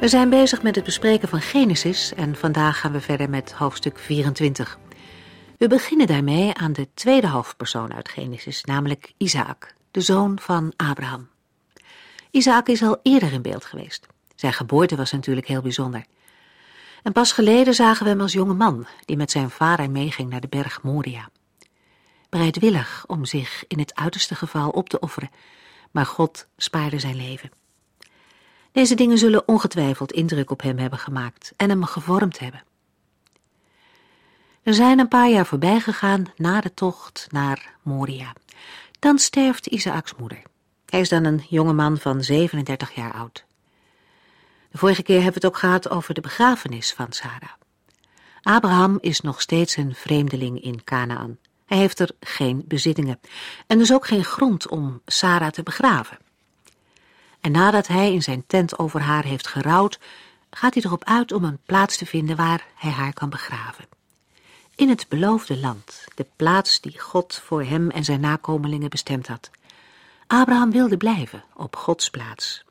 We zijn bezig met het bespreken van Genesis en vandaag gaan we verder met hoofdstuk 24. We beginnen daarmee aan de tweede hoofdpersoon uit Genesis, namelijk Isaac, de zoon van Abraham. Isaac is al eerder in beeld geweest. Zijn geboorte was natuurlijk heel bijzonder. En pas geleden zagen we hem als jonge man die met zijn vader meeging naar de berg Moria. Bereidwillig om zich in het uiterste geval op te offeren, maar God spaarde zijn leven. Deze dingen zullen ongetwijfeld indruk op hem hebben gemaakt en hem gevormd hebben. Er zijn een paar jaar voorbij gegaan na de tocht naar Moria. Dan sterft Isaaks moeder. Hij is dan een jonge man van 37 jaar oud. De vorige keer hebben we het ook gehad over de begrafenis van Sarah. Abraham is nog steeds een vreemdeling in Canaan. Hij heeft er geen bezittingen en dus ook geen grond om Sarah te begraven. En nadat hij in zijn tent over haar heeft gerouwd, gaat hij erop uit om een plaats te vinden waar hij haar kan begraven. In het beloofde land, de plaats die God voor hem en zijn nakomelingen bestemd had. Abraham wilde blijven op Gods plaats.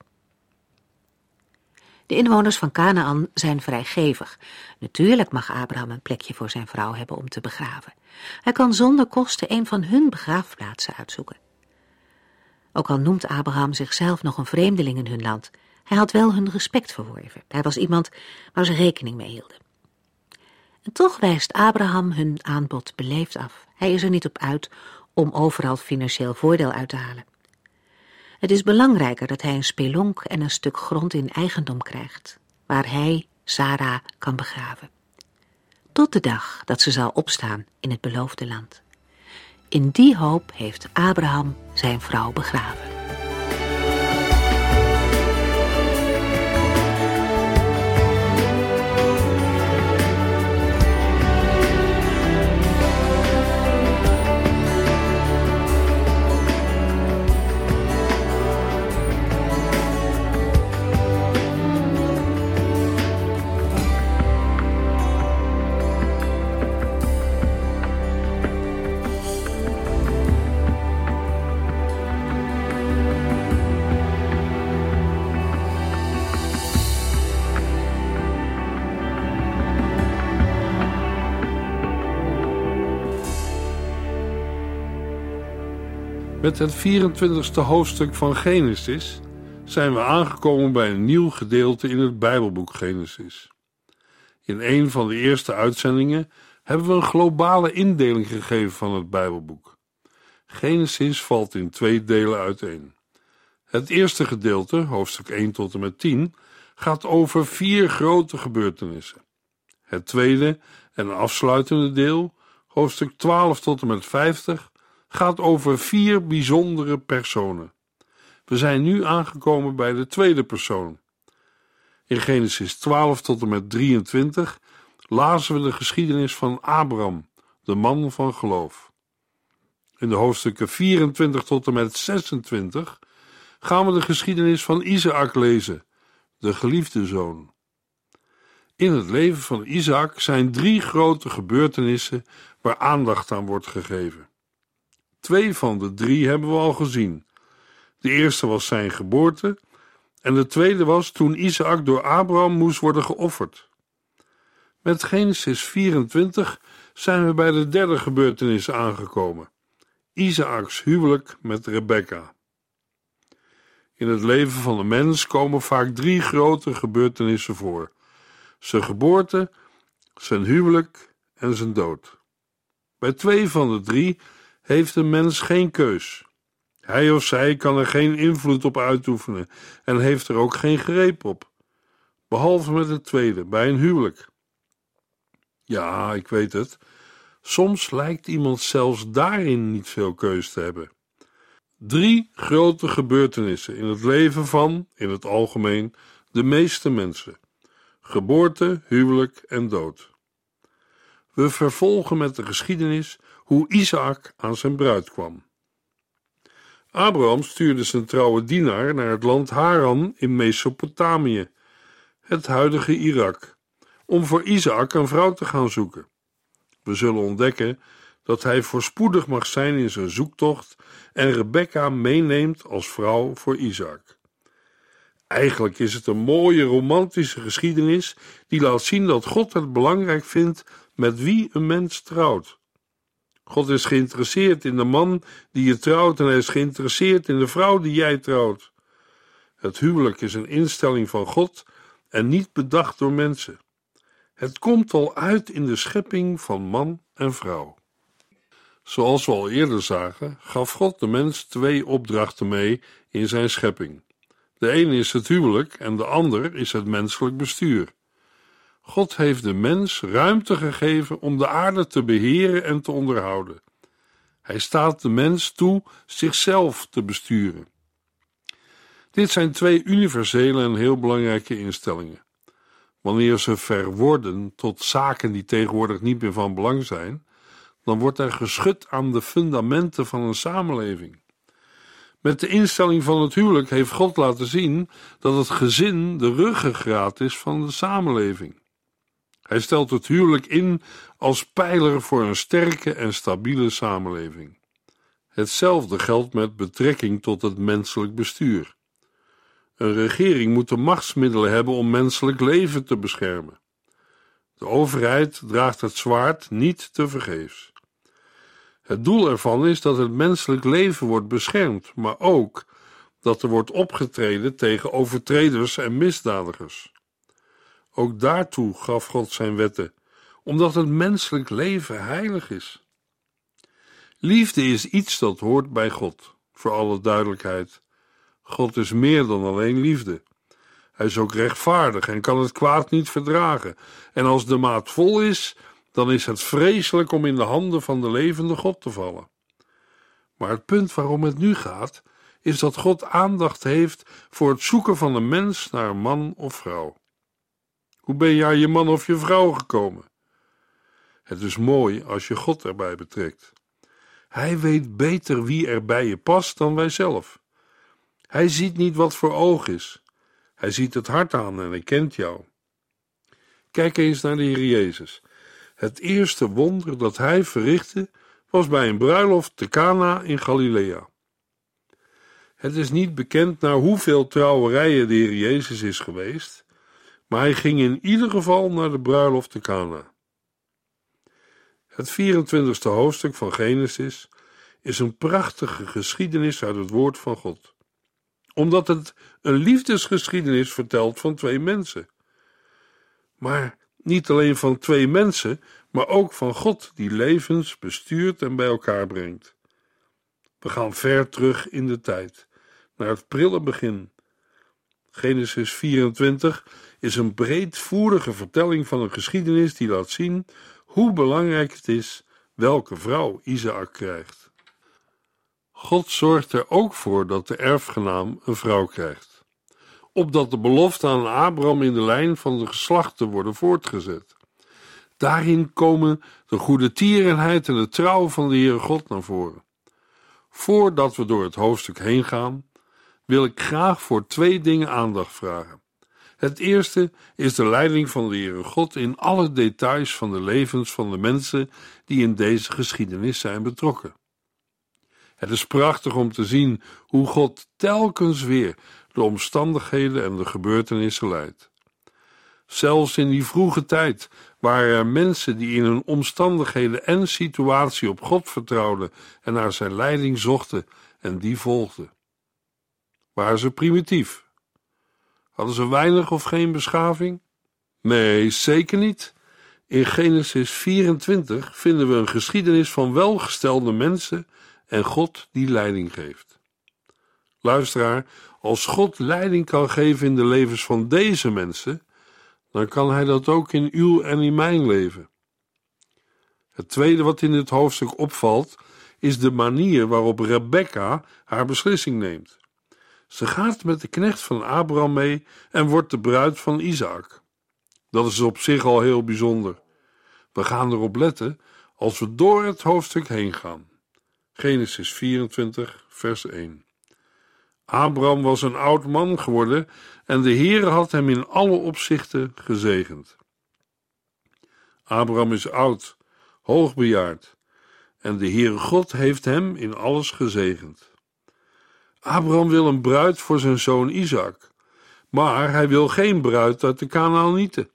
De inwoners van Canaan zijn vrijgevig. Natuurlijk mag Abraham een plekje voor zijn vrouw hebben om te begraven. Hij kan zonder kosten een van hun begraafplaatsen uitzoeken. Ook al noemt Abraham zichzelf nog een vreemdeling in hun land, hij had wel hun respect verworven. Hij was iemand waar ze rekening mee hielden. En toch wijst Abraham hun aanbod beleefd af. Hij is er niet op uit om overal financieel voordeel uit te halen. Het is belangrijker dat hij een spelonk en een stuk grond in eigendom krijgt, waar hij Sarah kan begraven. Tot de dag dat ze zal opstaan in het beloofde land. In die hoop heeft Abraham zijn vrouw begraven. Met het 24e hoofdstuk van Genesis zijn we aangekomen bij een nieuw gedeelte in het Bijbelboek Genesis. In een van de eerste uitzendingen hebben we een globale indeling gegeven van het Bijbelboek. Genesis valt in twee delen uiteen. Het eerste gedeelte, hoofdstuk 1 tot en met 10, gaat over vier grote gebeurtenissen. Het tweede en afsluitende deel, hoofdstuk 12 tot en met 50, gaat over vier bijzondere personen. We zijn nu aangekomen bij de tweede persoon. In Genesis 12 tot en met 23 lazen we de geschiedenis van Abraham, de man van geloof. In de hoofdstukken 24 tot en met 26 gaan we de geschiedenis van Isaac lezen, de geliefde zoon. In het leven van Isaac zijn drie grote gebeurtenissen waar aandacht aan wordt gegeven. Twee van de drie hebben we al gezien. De eerste was zijn geboorte en de tweede was toen Isaac door Abraham moest worden geofferd. Met Genesis 24 zijn we bij de derde gebeurtenis aangekomen: Isaaks huwelijk met Rebecca. In het leven van de mens komen vaak drie grote gebeurtenissen voor: zijn geboorte, zijn huwelijk en zijn dood. Bij twee van de drie heeft een mens geen keus. Hij of zij kan er geen invloed op uitoefenen en heeft er ook geen greep op. Behalve met het tweede, bij een huwelijk. Ja, ik weet het. Soms lijkt iemand zelfs daarin niet veel keus te hebben. Drie grote gebeurtenissen in het leven van, in het algemeen, de meeste mensen. geboorte, huwelijk en dood. We vervolgen met de geschiedenis hoe Isaac aan zijn bruid kwam. Abraham stuurde zijn trouwe dienaar naar het land Haran in Mesopotamië, het huidige Irak, om voor Isaac een vrouw te gaan zoeken. We zullen ontdekken dat hij voorspoedig mag zijn in zijn zoektocht en Rebecca meeneemt als vrouw voor Isaac. Eigenlijk is het een mooie romantische geschiedenis die laat zien dat God het belangrijk vindt met wie een mens trouwt. God is geïnteresseerd in de man die je trouwt en hij is geïnteresseerd in de vrouw die jij trouwt. Het huwelijk is een instelling van God en niet bedacht door mensen. Het komt al uit in de schepping van man en vrouw. Zoals we al eerder zagen, gaf God de mens twee opdrachten mee in zijn schepping. De ene is het huwelijk en de ander is het menselijk bestuur. God heeft de mens ruimte gegeven om de aarde te beheren en te onderhouden. Hij staat de mens toe zichzelf te besturen. Dit zijn twee universele en heel belangrijke instellingen. Wanneer ze verworden tot zaken die tegenwoordig niet meer van belang zijn, dan wordt er geschud aan de fundamenten van een samenleving. Met de instelling van het huwelijk heeft God laten zien dat het gezin de ruggengraat is van de samenleving. Hij stelt het huwelijk in als pijler voor een sterke en stabiele samenleving. Hetzelfde geldt met betrekking tot het menselijk bestuur. Een regering moet de machtsmiddelen hebben om menselijk leven te beschermen. De overheid draagt het zwaard niet te vergeefs. Het doel ervan is dat het menselijk leven wordt beschermd, maar ook dat er wordt opgetreden tegen overtreders en misdadigers. Ook daartoe gaf God zijn wetten, omdat het menselijk leven heilig is. Liefde is iets dat hoort bij God, voor alle duidelijkheid. God is meer dan alleen liefde. Hij is ook rechtvaardig en kan het kwaad niet verdragen. En als de maat vol is, dan is het vreselijk om in de handen van de levende God te vallen. Maar het punt waarom het nu gaat, is dat God aandacht heeft voor het zoeken van een mens naar man of vrouw. Hoe ben je aan je man of je vrouw gekomen? Het is mooi als je God erbij betrekt. Hij weet beter wie er bij je past dan wij zelf. Hij ziet niet wat voor oog is. Hij ziet het hart aan en hij kent jou. Kijk eens naar de Heer Jezus. Het eerste wonder dat hij verrichtte was bij een bruiloft te Cana in Galilea. Het is niet bekend naar hoeveel trouwerijen de Heer Jezus is geweest, maar hij ging in ieder geval naar de bruiloft te Cana. Het 24e hoofdstuk van Genesis is een prachtige geschiedenis uit het woord van God, omdat het een liefdesgeschiedenis vertelt van twee mensen. Maar niet alleen van twee mensen, maar ook van God die levens bestuurt en bij elkaar brengt. We gaan ver terug in de tijd, naar het prille begin. Genesis 24 is een breedvoerige vertelling van een geschiedenis die laat zien hoe belangrijk het is welke vrouw Isaac krijgt. God zorgt er ook voor dat de erfgenaam een vrouw krijgt, opdat de belofte aan Abraham in de lijn van de geslachten worden voortgezet. Daarin komen de goede tierenheid en de trouw van de Heere God naar voren. Voordat we door het hoofdstuk heen gaan, wil ik graag voor twee dingen aandacht vragen. Het eerste is de leiding van de Heere God in alle details van de levens van de mensen die in deze geschiedenis zijn betrokken. Het is prachtig om te zien hoe God telkens weer de omstandigheden en de gebeurtenissen leidt. Zelfs in die vroege tijd waren er mensen die in hun omstandigheden en situatie op God vertrouwden en naar zijn leiding zochten en die volgden. Waren ze primitief? Hadden ze weinig of geen beschaving? Nee, zeker niet. In Genesis 24 vinden we een geschiedenis van welgestelde mensen en God die leiding geeft. Luisteraar, als God leiding kan geven in de levens van deze mensen, dan kan Hij dat ook in uw en in mijn leven. Het tweede wat in dit hoofdstuk opvalt, is de manier waarop Rebecca haar beslissing neemt. Ze gaat met de knecht van Abraham mee en wordt de bruid van Isaac. Dat is op zich al heel bijzonder. We gaan erop letten als we door het hoofdstuk heen gaan. Genesis 24, vers 1. Abraham was een oud man geworden en de Heer had hem in alle opzichten gezegend. Abraham is oud, hoogbejaard, en de Heere God heeft hem in alles gezegend. Abraham wil een bruid voor zijn zoon Isaac, maar hij wil geen bruid uit de Kanaanieten.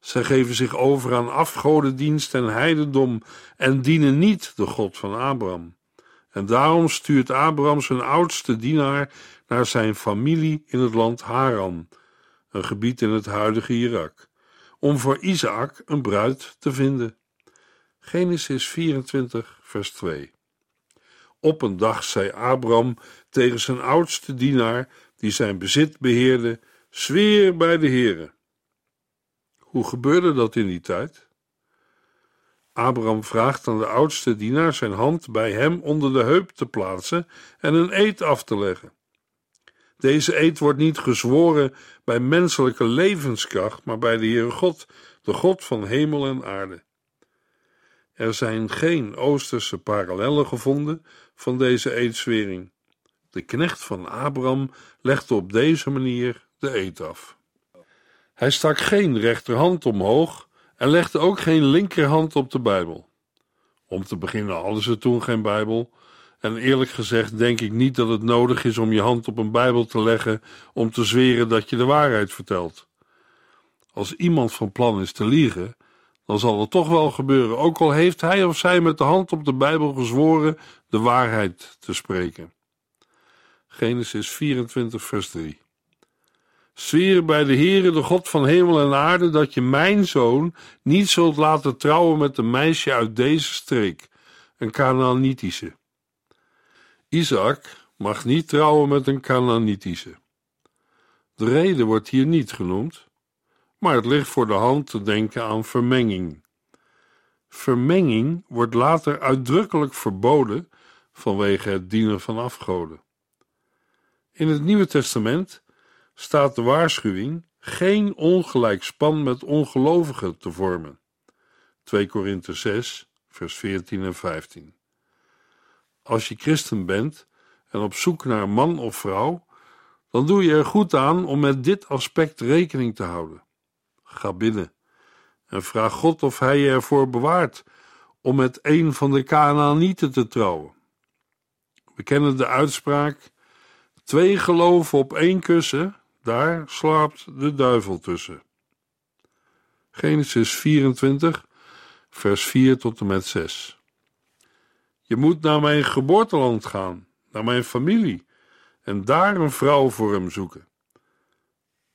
Zij geven zich over aan afgodendienst en heidendom en dienen niet de God van Abraham. En daarom stuurt Abraham zijn oudste dienaar naar zijn familie in het land Haran, een gebied in het huidige Irak, om voor Isaac een bruid te vinden. Genesis 24, vers 2. Op een dag zei Abraham tegen zijn oudste dienaar, die zijn bezit beheerde: Zweer bij de Heere. Hoe gebeurde dat in die tijd? Abraham vraagt aan de oudste dienaar zijn hand bij hem onder de heup te plaatsen en een eed af te leggen. Deze eed wordt niet gezworen bij menselijke levenskracht, maar bij de Heere God, de God van hemel en aarde. Er zijn geen Oosterse parallellen gevonden van deze eedzwering. De knecht van Abraham legde op deze manier de eed af. Hij stak geen rechterhand omhoog en legde ook geen linkerhand op de Bijbel. Om te beginnen hadden ze toen geen Bijbel, en eerlijk gezegd denk ik niet dat het nodig is om je hand op een Bijbel te leggen om te zweren dat je de waarheid vertelt. Als iemand van plan is te liegen, dan zal het toch wel gebeuren, ook al heeft hij of zij met de hand op de Bijbel gezworen de waarheid te spreken. Genesis 24, vers 3. Zweer bij de Heere, de God van hemel en aarde, dat je mijn zoon niet zult laten trouwen met een meisje uit deze streek, een Canaanitische. Isaac mag niet trouwen met een Canaanitische. De reden wordt hier niet genoemd, maar het ligt voor de hand te denken aan vermenging. Vermenging wordt later uitdrukkelijk verboden vanwege het dienen van afgoden. In het Nieuwe Testament staat de waarschuwing geen ongelijk span met ongelovigen te vormen. 2 Korinthe 6, vers 14 en 15. Als je christen bent en op zoek naar man of vrouw, dan doe je er goed aan om met dit aspect rekening te houden. Ga binnen en vraag God of hij je ervoor bewaart om met een van de Kanaanieten te trouwen. We kennen de uitspraak: twee geloven op één kussen, daar slaapt de duivel tussen. Genesis 24, vers 4 tot en met 6. Je moet naar mijn geboorteland gaan, naar mijn familie, en daar een vrouw voor hem zoeken.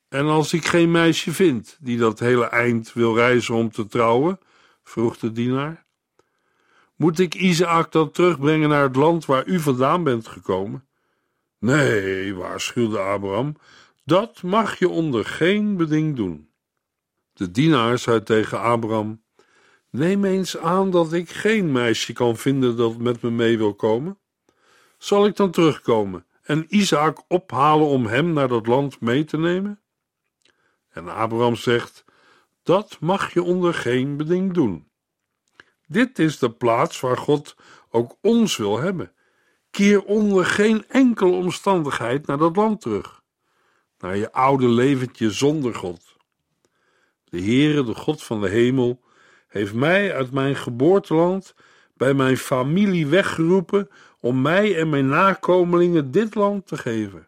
En als ik geen meisje vind die dat hele eind wil reizen om te trouwen, vroeg de dienaar, moet ik Isaac dan terugbrengen naar het land waar u vandaan bent gekomen? Nee, waarschuwde Abraham, dat mag je onder geen beding doen. De dienaar zei tegen Abraham: Neem eens aan dat ik geen meisje kan vinden dat met me mee wil komen. Zal ik dan terugkomen en Isaac ophalen om hem naar dat land mee te nemen? En Abraham zegt: Dat mag je onder geen beding doen. Dit is de plaats waar God ook ons wil hebben. Keer onder geen enkele omstandigheid naar dat land terug, naar je oude leventje zonder God. De Heere, de God van de hemel, heeft mij uit mijn geboorteland bij mijn familie weggeroepen om mij en mijn nakomelingen dit land te geven.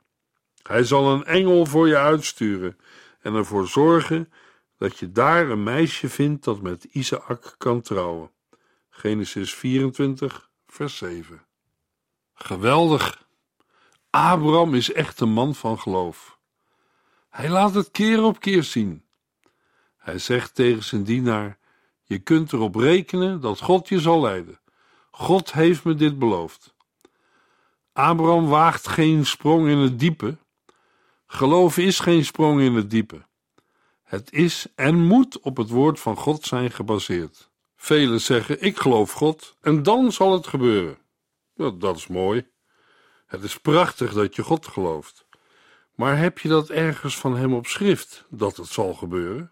Hij zal een engel voor je uitsturen en ervoor zorgen dat je daar een meisje vindt dat met Isaac kan trouwen. Genesis 24, vers 7. Geweldig! Abraham is echt een man van geloof. Hij laat het keer op keer zien. Hij zegt tegen zijn dienaar: Je kunt erop rekenen dat God je zal leiden. God heeft me dit beloofd. Abraham waagt geen sprong in het diepe. Geloof is geen sprong in het diepe. Het is en moet op het woord van God zijn gebaseerd. Velen zeggen: Ik geloof God en dan zal het gebeuren. dat is mooi. Het is prachtig dat je God gelooft. Maar heb je dat ergens van Hem op schrift dat het zal gebeuren?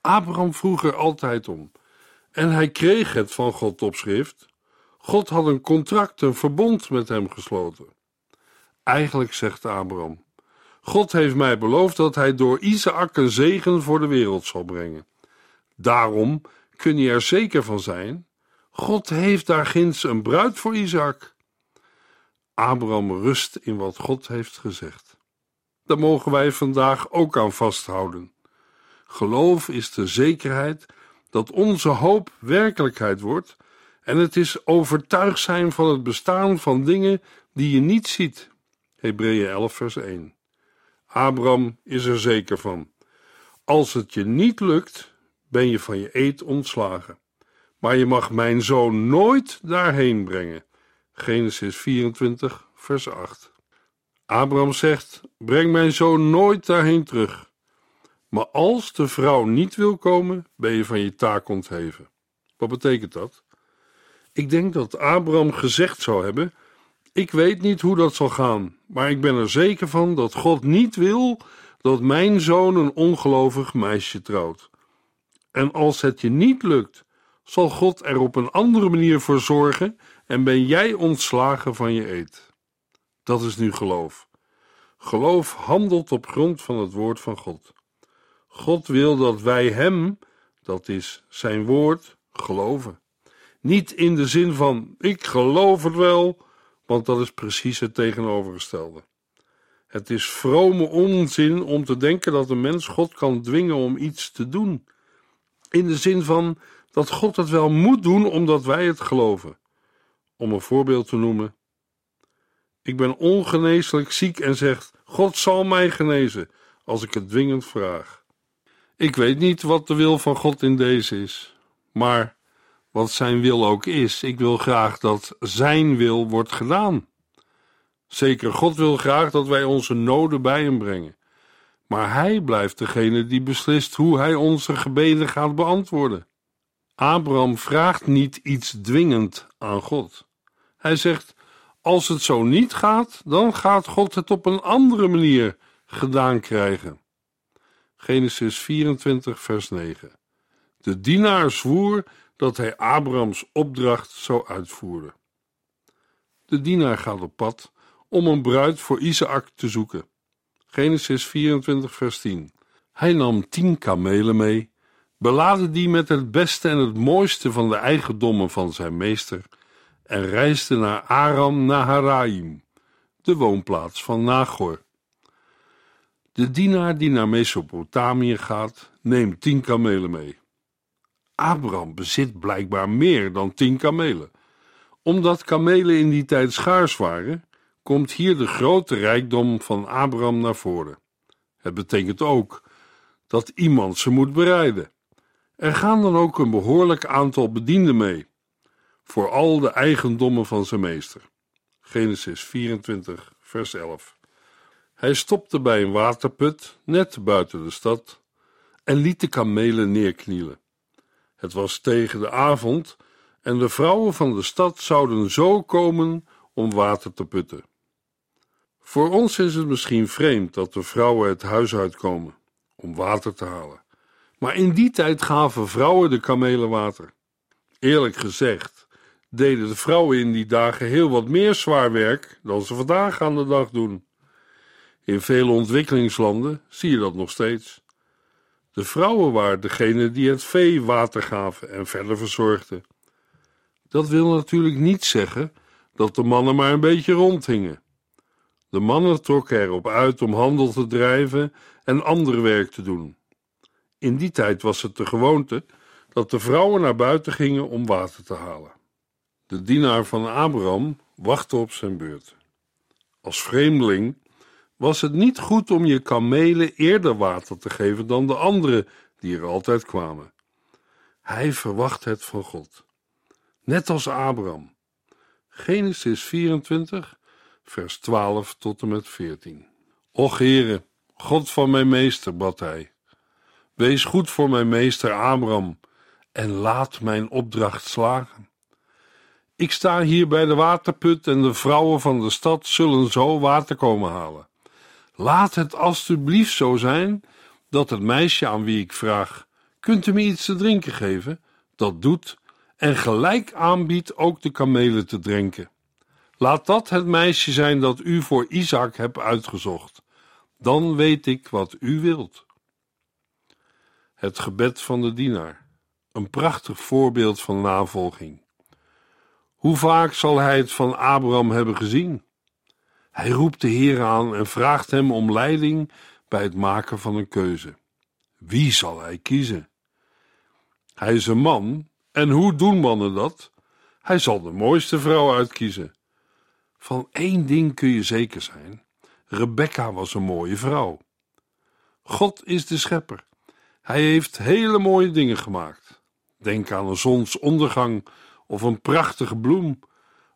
Abraham vroeg er altijd om. En hij kreeg het van God op schrift. God had een contract, een verbond met hem gesloten. Eigenlijk zegt Abraham: God heeft mij beloofd dat hij door Isaac een zegen voor de wereld zal brengen. Daarom kun je er zeker van zijn: God heeft daar ginds een bruid voor Isaac. Abraham rust in wat God heeft gezegd. Daar mogen wij vandaag ook aan vasthouden. Geloof is de zekerheid dat onze hoop werkelijkheid wordt en het is overtuigd zijn van het bestaan van dingen die je niet ziet. Hebreeën 11 vers 1. Abraham is er zeker van. Als het je niet lukt, ben je van je eed ontslagen. Maar je mag mijn zoon nooit daarheen brengen. Genesis 24 vers 8. Abraham zegt: Breng mijn zoon nooit daarheen terug. Maar als de vrouw niet wil komen, ben je van je taak ontheven. Wat betekent dat? Ik denk dat Abraham gezegd zou hebben: Ik weet niet hoe dat zal gaan, maar ik ben er zeker van dat God niet wil dat mijn zoon een ongelovig meisje trouwt. En als het je niet lukt, zal God er op een andere manier voor zorgen en ben jij ontslagen van je eed. Dat is nu geloof. Geloof handelt op grond van het woord van God. God wil dat wij Hem, dat is Zijn woord, geloven. Niet in de zin van ik geloof het wel, want dat is precies het tegenovergestelde. Het is vrome onzin om te denken dat een mens God kan dwingen om iets te doen. In de zin van dat God het wel moet doen omdat wij het geloven. Om een voorbeeld te noemen. Ik ben ongeneeslijk ziek en zegt: God zal mij genezen als ik het dwingend vraag. Ik weet niet wat de wil van God in deze is, maar wat zijn wil ook is, ik wil graag dat zijn wil wordt gedaan. Zeker, God wil graag dat wij onze noden bij hem brengen, maar hij blijft degene die beslist hoe hij onze gebeden gaat beantwoorden. Abraham vraagt niet iets dwingend aan God. Hij zegt: Als het zo niet gaat, dan gaat God het op een andere manier gedaan krijgen. Genesis 24, vers 9. De dienaar zwoer dat hij Abrahams opdracht zou uitvoeren. De dienaar gaat op pad om een bruid voor Isaac te zoeken. Genesis 24, vers 10. Hij nam tien kamelen mee, belaadde die met het beste en het mooiste van de eigendommen van zijn meester en reisde naar Aram Naharaim, de woonplaats van Nagor. De dienaar die naar Mesopotamië gaat, neemt tien kamelen mee. Abraham bezit blijkbaar meer dan tien kamelen. Omdat kamelen in die tijd schaars waren, komt hier de grote rijkdom van Abraham naar voren. Het betekent ook dat iemand ze moet bereiden. Er gaan dan ook een behoorlijk aantal bedienden mee, voor al de eigendommen van zijn meester. Genesis 24, vers 11. Hij stopte bij een waterput net buiten de stad en liet de kamelen neerknielen. Het was tegen de avond en de vrouwen van de stad zouden zo komen om water te putten. Voor ons is het misschien vreemd dat de vrouwen het huis uitkomen om water te halen. Maar in die tijd gaven vrouwen de kamelen water. Eerlijk gezegd deden de vrouwen in die dagen heel wat meer zwaar werk dan ze vandaag aan de dag doen. In vele ontwikkelingslanden zie je dat nog steeds. De vrouwen waren degene die het vee water gaven en verder verzorgden. Dat wil natuurlijk niet zeggen dat de mannen maar een beetje rondhingen. De mannen trokken erop uit om handel te drijven en ander werk te doen. In die tijd was het de gewoonte dat de vrouwen naar buiten gingen om water te halen. De dienaar van Abraham wachtte op zijn beurt. Als vreemdeling was het niet goed om je kamelen eerder water te geven dan de anderen die er altijd kwamen. Hij verwacht het van God. Net als Abraham. Genesis 24, vers 12 tot en met 14. Och Heere, God van mijn meester, bad hij. Wees goed voor mijn meester Abraham en laat mijn opdracht slagen. Ik sta hier bij de waterput en de vrouwen van de stad zullen zo water komen halen. Laat het alstublieft zo zijn dat het meisje aan wie ik vraag: Kunt u me iets te drinken geven? Dat doet en gelijk aanbiedt ook de kamelen te drinken. Laat dat het meisje zijn dat u voor Isaac hebt uitgezocht. Dan weet ik wat u wilt. Het gebed van de dienaar. Een prachtig voorbeeld van navolging. Hoe vaak zal hij het van Abraham hebben gezien? Hij roept de Heer aan en vraagt hem om leiding bij het maken van een keuze. Wie zal hij kiezen? Hij is een man, en hoe doen mannen dat? Hij zal de mooiste vrouw uitkiezen. Van één ding kun je zeker zijn: Rebecca was een mooie vrouw. God is de schepper. Hij heeft hele mooie dingen gemaakt. Denk aan een zonsondergang of een prachtige bloem.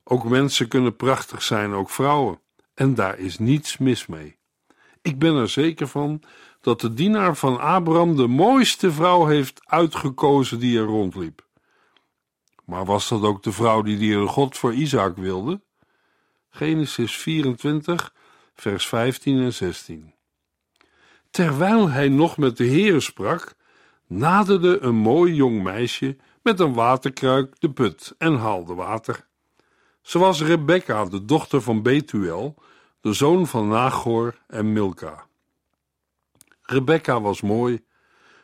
Ook mensen kunnen prachtig zijn, ook vrouwen. En daar is niets mis mee. Ik ben er zeker van dat de dienaar van Abraham de mooiste vrouw heeft uitgekozen die er rondliep. Maar was dat ook de vrouw die de God voor Isaac wilde? Genesis 24, vers 15 en 16. Terwijl hij nog met de Heere sprak, naderde een mooi jong meisje met een waterkruik de put en haalde water. Ze was Rebekka, de dochter van Betuel, de zoon van Nagor en Milka. Rebekka was mooi.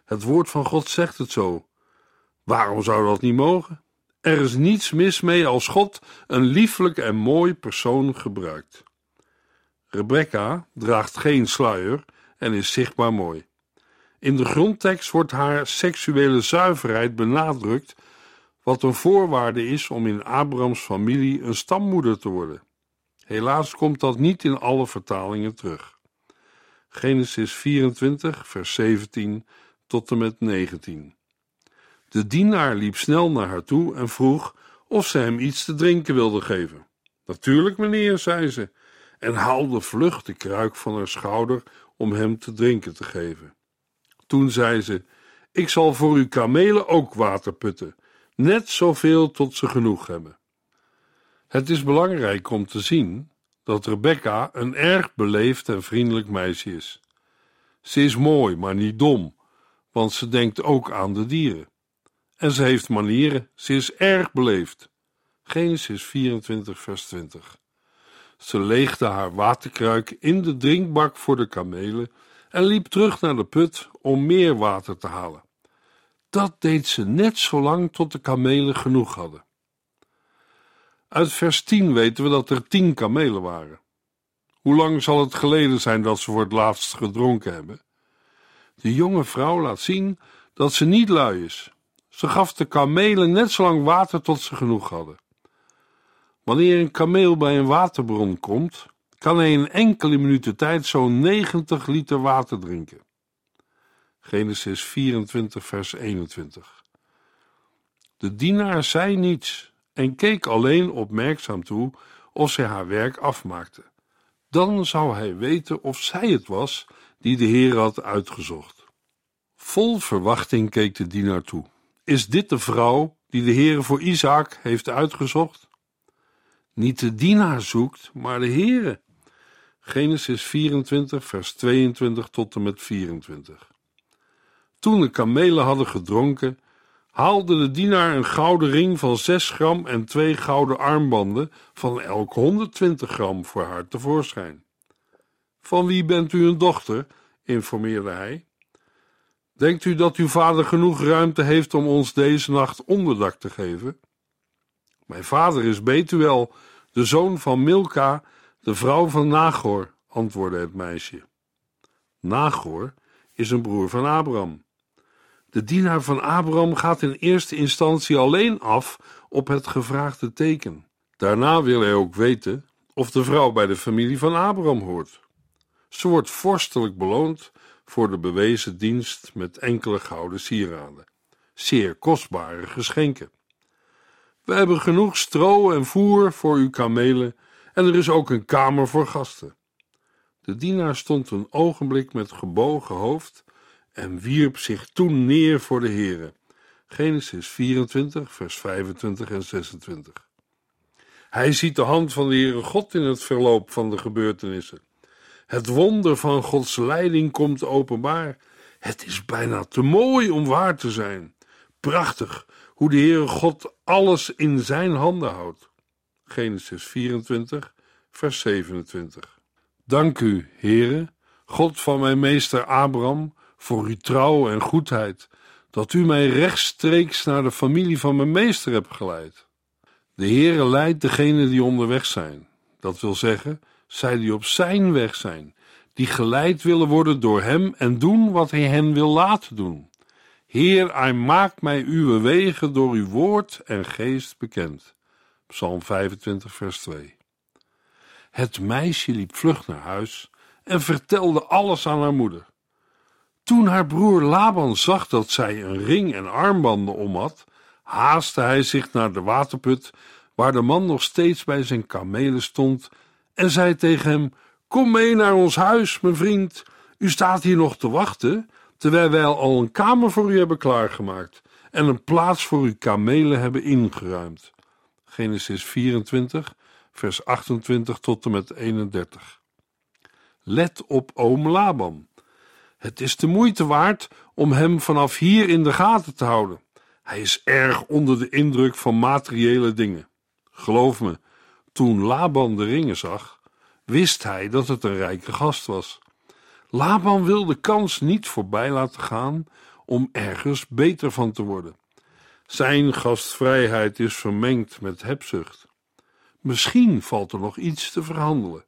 Het woord van God zegt het zo. Waarom zou dat niet mogen? Er is niets mis mee als God een lieflijk en mooi persoon gebruikt. Rebecca draagt geen sluier en is zichtbaar mooi. In de grondtekst wordt haar seksuele zuiverheid benadrukt, wat een voorwaarde is om in Abrahams familie een stammoeder te worden. Helaas komt dat niet in alle vertalingen terug. Genesis 24, vers 17 tot en met 19. De dienaar liep snel naar haar toe en vroeg of ze hem iets te drinken wilde geven. Natuurlijk, meneer, zei ze, en haalde vlug de kruik van haar schouder om hem te drinken te geven. Toen zei ze: Ik zal voor uw kamelen ook water putten, net zoveel tot ze genoeg hebben. Het is belangrijk om te zien dat Rebecca een erg beleefd en vriendelijk meisje is. Ze is mooi, maar niet dom, want ze denkt ook aan de dieren. En ze heeft manieren, ze is erg beleefd. Genesis 24, vers 20. Ze leegde haar waterkruik in de drinkbak voor de kamelen en liep terug naar de put om meer water te halen. Dat deed ze net zo lang tot de kamelen genoeg hadden. Uit vers 10 weten we dat er tien kamelen waren. Hoe lang zal het geleden zijn dat ze voor het laatst gedronken hebben? De jonge vrouw laat zien dat ze niet lui is. Ze gaf de kamelen net zo lang water tot ze genoeg hadden. Wanneer een kameel bij een waterbron komt, kan hij in enkele minuten tijd zo'n 90 liter water drinken. Genesis 24, vers 21. De dienaar zei niets en keek alleen opmerkzaam toe of zij haar werk afmaakte. Dan zou hij weten of zij het was die de Heer had uitgezocht. Vol verwachting keek de dienaar toe. Is dit de vrouw die de Heer voor Isaac heeft uitgezocht? Niet de dienaar zoekt, maar de Heere. Genesis 24, vers 22 tot en met 24. Toen de kamelen hadden gedronken, haalde de dienaar een gouden ring van 6 gram en twee gouden armbanden van elk 120 gram voor haar tevoorschijn. Van wie bent u een dochter? informeerde hij. Denkt u dat uw vader genoeg ruimte heeft om ons deze nacht onderdak te geven? Mijn vader is Betuel, de zoon van Milka, de vrouw van Nagor, antwoordde het meisje. Nagor is een broer van Abraham. De dienaar van Abraham gaat in eerste instantie alleen af op het gevraagde teken. Daarna wil hij ook weten of de vrouw bij de familie van Abraham hoort. Ze wordt vorstelijk beloond voor de bewezen dienst met enkele gouden sieraden, zeer kostbare geschenken. We hebben genoeg stro en voer voor uw kamelen en er is ook een kamer voor gasten. De dienaar stond een ogenblik met gebogen hoofd en wierp zich toen neer voor de Heere. Genesis 24, vers 25 en 26. Hij ziet de hand van de Heere God in het verloop van de gebeurtenissen. Het wonder van Gods leiding komt openbaar. Het is bijna te mooi om waar te zijn. Prachtig hoe de Heere God alles in zijn handen houdt. Genesis 24, vers 27. Dank u, Heere, God van mijn meester Abraham, voor uw trouw en goedheid, dat u mij rechtstreeks naar de familie van mijn meester hebt geleid. De Heere leidt degenen die onderweg zijn, dat wil zeggen, zij die op zijn weg zijn, die geleid willen worden door hem en doen wat hij hen wil laten doen. Heer, hij maakt mij uw wegen door uw woord en geest bekend. Psalm 25, vers 2. Het meisje liep vlug naar huis en vertelde alles aan haar moeder. Toen haar broer Laban zag dat zij een ring en armbanden om had, haastte hij zich naar de waterput, waar de man nog steeds bij zijn kamelen stond, en zei tegen hem: Kom mee naar ons huis, mijn vriend. U staat hier nog te wachten, terwijl wij al een kamer voor u hebben klaargemaakt en een plaats voor uw kamelen hebben ingeruimd. Genesis 24, vers 28 tot en met 31. Let op oom Laban. Het is de moeite waard om hem vanaf hier in de gaten te houden. Hij is erg onder de indruk van materiële dingen. Geloof me, toen Laban de ringen zag, wist hij dat het een rijke gast was. Laban wil de kans niet voorbij laten gaan om ergens beter van te worden. Zijn gastvrijheid is vermengd met hebzucht. Misschien valt er nog iets te verhandelen.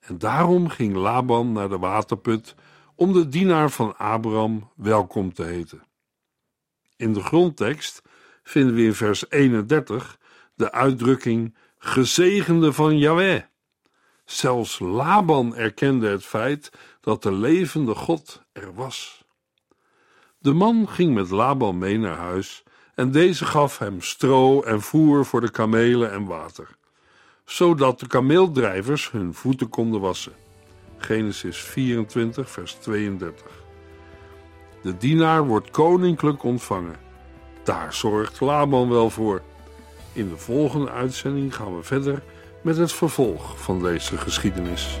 En daarom ging Laban naar de waterput om de dienaar van Abraham welkom te heten. In de grondtekst vinden we in vers 31 de uitdrukking gezegende van Yahweh. Zelfs Laban erkende het feit dat de levende God er was. De man ging met Laban mee naar huis en deze gaf hem stro en voer voor de kamelen en water, zodat de kameeldrijvers hun voeten konden wassen. Genesis 24, vers 32. De dienaar wordt koninklijk ontvangen. Daar zorgt Laban wel voor. In de volgende uitzending gaan we verder met het vervolg van deze geschiedenis.